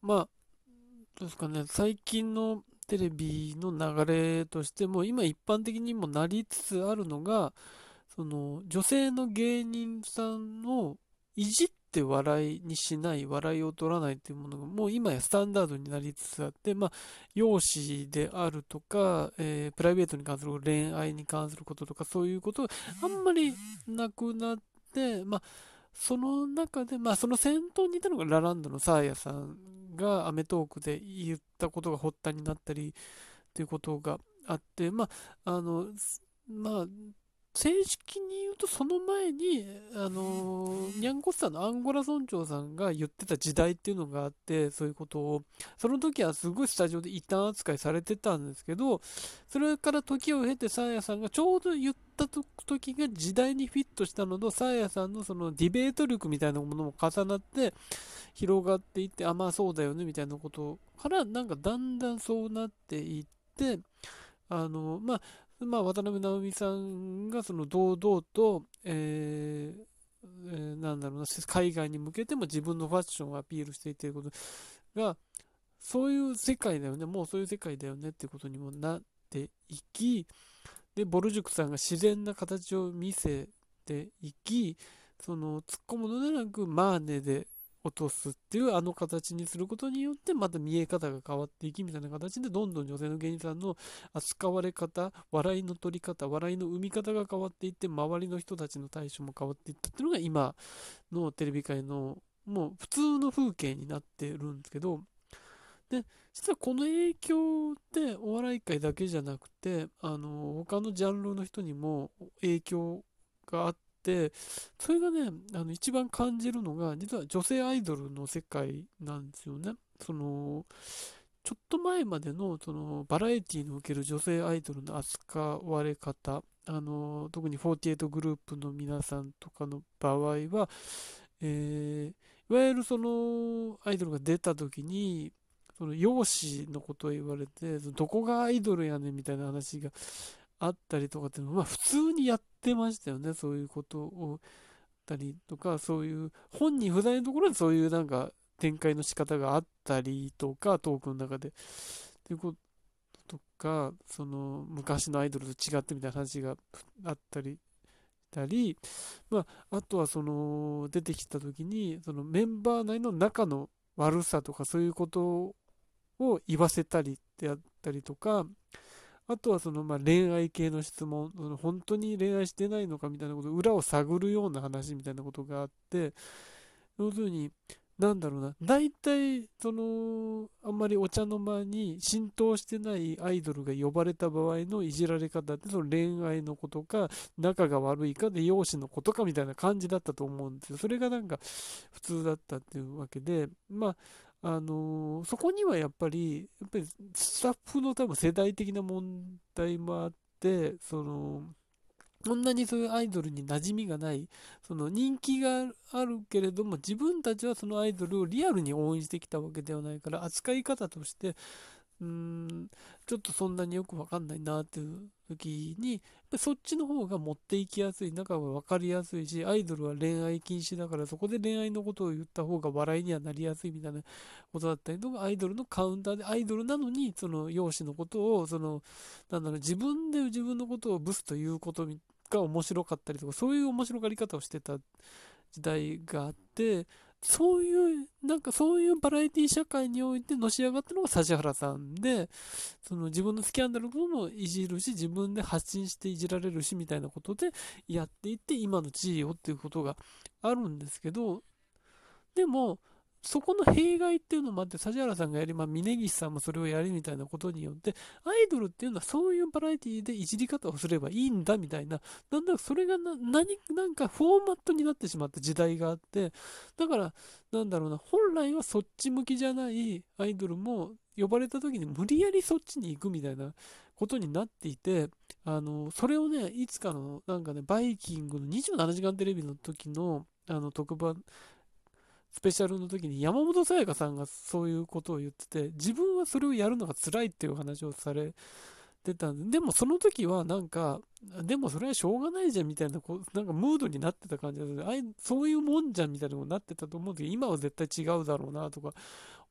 まあ、どうですかね、最近のテレビの流れとしても、今一般的にもなりつつあるのが、その、女性の芸人さんをいじって笑いにしない、笑いを取らないっていうものが、もう今やスタンダードになりつつあって、まあ、容姿であるとか、えー、プライベートに関する恋愛に関することとか、そういうことがあんまりなくなって、まあ、その中で、まあ、その先頭にいたのがラランドのサーヤさんがアメトークで言ったことが発端になったりということがあって、まあ、あの、まあ、正式に言うとその前に、あのニャンコスタのアンゴラ村長さんが言ってた時代っていうのがあって、そういうことを、その時はすごいスタジオで異端扱いされてたんですけど、それから時を経てサーヤさんがちょうど言った時が時代にフィットしたのと、サーヤさんのそのディベート力みたいなものも重なって広がっていって、あ、まあそうだよねみたいなことからなんかだんだんそうなっていって、あの、まあ、まあ、渡辺直美さんがその堂々と、えーえー、なんだろうな、海外に向けても自分のファッションをアピールしていってることが、そういう世界だよね、もうそういう世界だよねってことにもなっていき、で、ボルジュクさんが自然な形を見せていき、その突っ込むのではなく、マーネで落とすっていうあの形にすることによってまた見え方が変わっていきみたいな形でどんどん女性の芸人さんの扱われ方笑いの取り方笑いの生み方が変わっていって周りの人たちの対処も変わっていったっていうのが今のテレビ界のもう普通の風景になってるんですけどで実はこの影響ってお笑い界だけじゃなくてあの他のジャンルの人にも影響があってて、それがね、あの一番感じるのが、実は女性アイドルの世界なんですよね。その、ちょっと前までのそのバラエティにおける女性アイドルの扱われ方、あの特に48グループの皆さんとかの場合は、えー、いわゆるそのアイドルが出た時に、その容姿のことを言われて、どこがアイドルやねんみたいな話があったりとかっていうのは、まあ、普通にやってましたよね、そういうことを。たりとか、そういう、本人不在のところでそういうなんか展開の仕方があったりとか、トークの中で。っていうこととか、その、昔のアイドルと違ってみたいな話があったりしたり、まあ、あとはその、出てきた時に、そのメンバー内の仲の悪さとか、そういうことを言わせたりってやったりとか、あとはそのま恋愛系の質問、その本当に恋愛してないのかみたいなこと、裏を探るような話みたいなことがあって、要するに、なんだろうな、大体、その、あんまりお茶の間に浸透してないアイドルが呼ばれた場合のいじられ方って、その恋愛のことか、仲が悪いかで容姿のことかみたいな感じだったと思うんですよ。それがなんか普通だったっていうわけで、まあ、あのー、そこにはやっぱり、やっぱりスタッフの多分世代的な問題もあって、その、こんなにそういうアイドルに馴染みがない、その人気があるけれども、自分たちはそのアイドルをリアルに応援してきたわけではないから、扱い方として、うーん、ちょっとそんなによくわかんないなっていう時に、そっちの方が持っていきやすい、仲が分かりやすいし、アイドルは恋愛禁止だから、そこで恋愛のことを言った方が笑いにはなりやすいみたいなことだったりとか、アイドルのカウンターで、アイドルなのに、その容姿のことを、その、なんだろう、自分で自分のことをブスということが面白かったりとか、そういう面白がり方をしてた時代があって、そういう、なんかそういうバラエティ社会においてのし上がったのが指原さんで、その自分のスキャンダルともいじるし、自分で発信していじられるしみたいなことでやっていって今の地位をっていうことがあるんですけど、でも、そこの弊害っていうのもあって、指原さんがやり、まあ、峯岸さんもそれをやりみたいなことによって、アイドルっていうのはそういうバラエティでいじり方をすればいいんだみたいな、なんだそれがな、何、なんかフォーマットになってしまった時代があって、だから、なんだろうな、本来はそっち向きじゃないアイドルも呼ばれた時に無理やりそっちに行くみたいなことになっていて、あの、それをね、いつかの、なんかね、バイキングの27時間テレビの時の、あの、特番、スペシャルの時に山本さやかさんがそういうことを言ってて、自分はそれをやるのが辛いっていう話をされてたんで、でもその時はなんか、でもそれはしょうがないじゃんみたいな、こうなんかムードになってた感じで、あいそういうもんじゃんみたいなことになってたと思うんだけど、今は絶対違うだろうなとか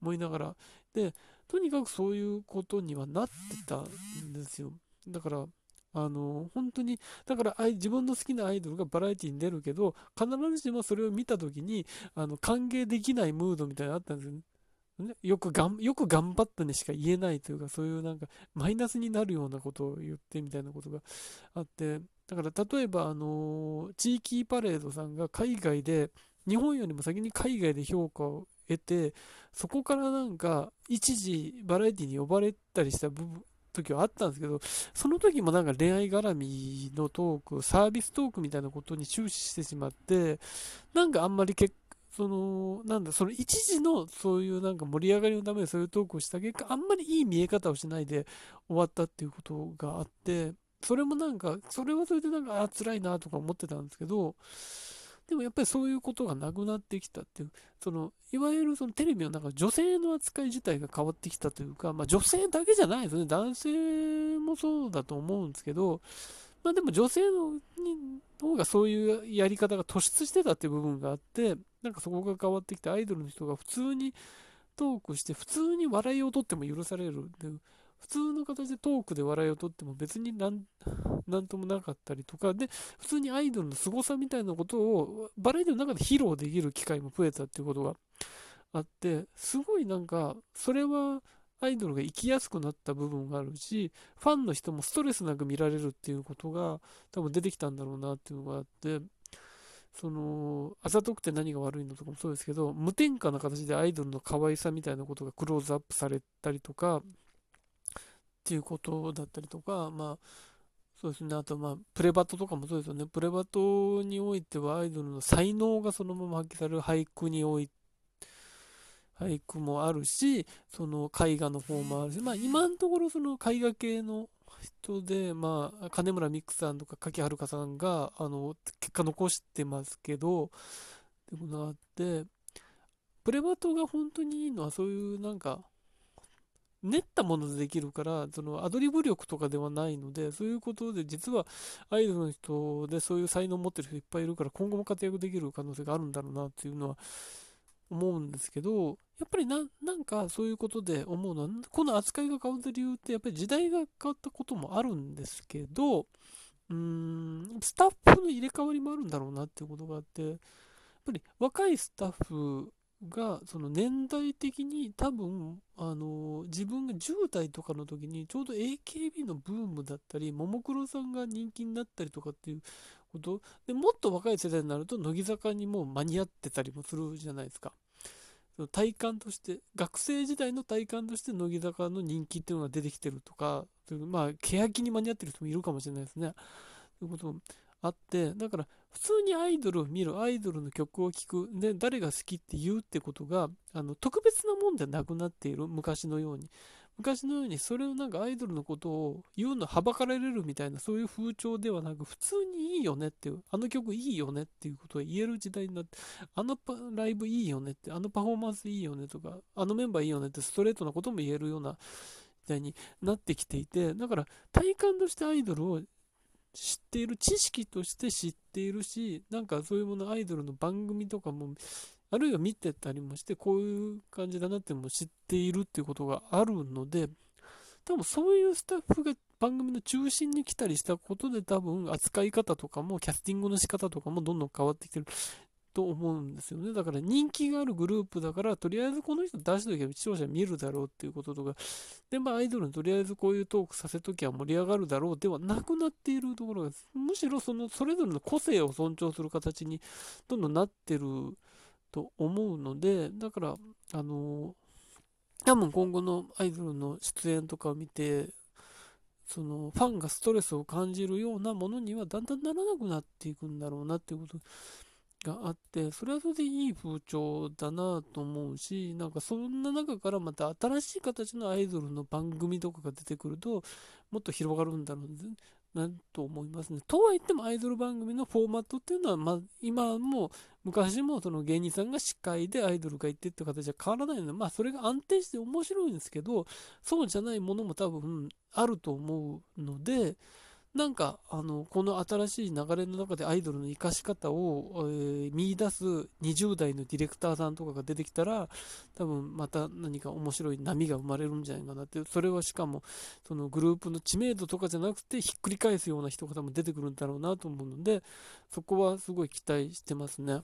思いながら。で、とにかくそういうことにはなってたんですよ。だから、あの、本当に、だから自分の好きなアイドルがバラエティに出るけど、必ずしもそれを見た時に、あの、歓迎できないムードみたいなのあったんですよね。よくがん、よく頑張ったにしか言えないというか、そういうなんか、マイナスになるようなことを言ってみたいなことがあって、だから例えば、あの、地域パレードさんが海外で、日本よりも先に海外で評価を得て、そこからなんか、一時バラエティに呼ばれたりした部分、時はあったんですけど、その時もなんか恋愛絡みのトーク、サービストークみたいなことに終始してしまって、なんかあんまり結その、なんだ、その一時のそういうなんか盛り上がりのためにそういうトークをした結果、あんまりいい見え方をしないで終わったっていうことがあって、それもなんか、それはそれでなんか、あ、辛いなとか思ってたんですけど、でもやっぱりそういうことがなくなってきたっていう、その、いわゆるそのテレビの中女性の扱い自体が変わってきたというか、まあ女性だけじゃないですね。男性もそうだと思うんですけど、まあでも女性の方がそういうやり方が突出してたっていう部分があって、なんかそこが変わってきて、アイドルの人が普通にトークして、普通に笑いを取っても許される。で普通の形でトークで笑いを取っても別になんなんともなかったりとか、で、普通にアイドルの凄さみたいなことをバラエティの中で披露できる機会も増えたっていうことがあって、すごいなんか、それはアイドルが生きやすくなった部分があるし、ファンの人もストレスなく見られるっていうことが多分出てきたんだろうなっていうのがあって、その、あざとくて何が悪いのとかもそうですけど、無添加な形でアイドルの可愛さみたいなことがクローズアップされたりとか、っていうことだったりとか、まあ、そうですね。あと、まあ、プレバトとかもそうですよね。プレバトにおいてはアイドルの才能がそのまま発揮される俳句において、俳句もあるし、その絵画の方もあるし、まあ今のところその絵画系の人で、まあ金村美久さんとか柿遥さんが、あの、結果残してますけど、ってことがあって、プレバトが本当にいいのはそういうなんか、練ったものでできるから、そのアドリブ力とかではないので、そういうことで、実はアイドルの人でそういう才能を持ってる人いっぱいいるから、今後も活躍できる可能性があるんだろうなっていうのは思うんですけど、やっぱりななんかそういうことで思うのは、この扱いが変わった理由って、やっぱり時代が変わったこともあるんですけど、うーん、スタッフの入れ替わりもあるんだろうなっていうことがあって、やっぱり若いスタッフが、その年代的に多分、あの、自分が10代とかの時に、ちょうど AKB のブームだったり、ももクロさんが人気になったりとかっていうことで、もっと若い世代になると、乃木坂にもう間に合ってたりもするじゃないですか。その体感として、学生時代の体感として乃木坂の人気っていうのが出てきてるとか、まあ、欅に間に合ってる人もいるかもしれないですね。ということあって、だから普通にアイドルを見る、アイドルの曲を聴く、で、誰が好きって言うってことが、あの、特別なもんでなくなっている、昔のように。昔のようにそれをなんかアイドルのことを言うのはばかられるみたいなそういう風潮ではなく普通にいいよねっていうあの曲いいよねっていうことが言える時代になってあのライブいいよねってあのパフォーマンスいいよねとかあのメンバーいいよねってストレートなことも言えるような時代になってきていてだから体感としてアイドルを知っている知識として知っているしなんかそういうものアイドルの番組とかもあるいは見てたりもして、こういう感じだなっても知っているっていうことがあるので、多分そういうスタッフが番組の中心に来たりしたことで多分扱い方とかもキャスティングの仕方とかもどんどん変わってきてる。と思うんですよね。だから人気があるグループだから、とりあえずこの人出しときゃ視聴者見るだろうっていうこととか、で、まあアイドルにとりあえずこういうトークさせときゃ盛り上がるだろうではなくなっているところが、むしろそのそれぞれの個性を尊重する形にどんどんなってると思うので、だから、あの、多分今後のアイドルの出演とかを見て、そのファンがストレスを感じるようなものにはだんだんならなくなっていくんだろうなっていうことがあって、それはそれでいい風潮だなと思うし、なんかそんな中からまた新しい形のアイドルの番組とかが出てくると、もっと広がるんだろうなと思いますね。とは言ってもアイドル番組のフォーマットっていうのは、まあ、今も昔もその芸人さんが司会でアイドルがいてって形は変わらないので、まあそれが安定して面白いんですけど、そうじゃないものも多分あると思うので、なんか、あの、この新しい流れの中でアイドルの活かし方を、えー、見出す20代のディレクターさんとかが出てきたら、多分また何か面白い波が生まれるんじゃないかなって、それはしかも、そのグループの知名度とかじゃなくて、ひっくり返すような人が多分出てくるんだろうなと思うので、そこはすごい期待してますね。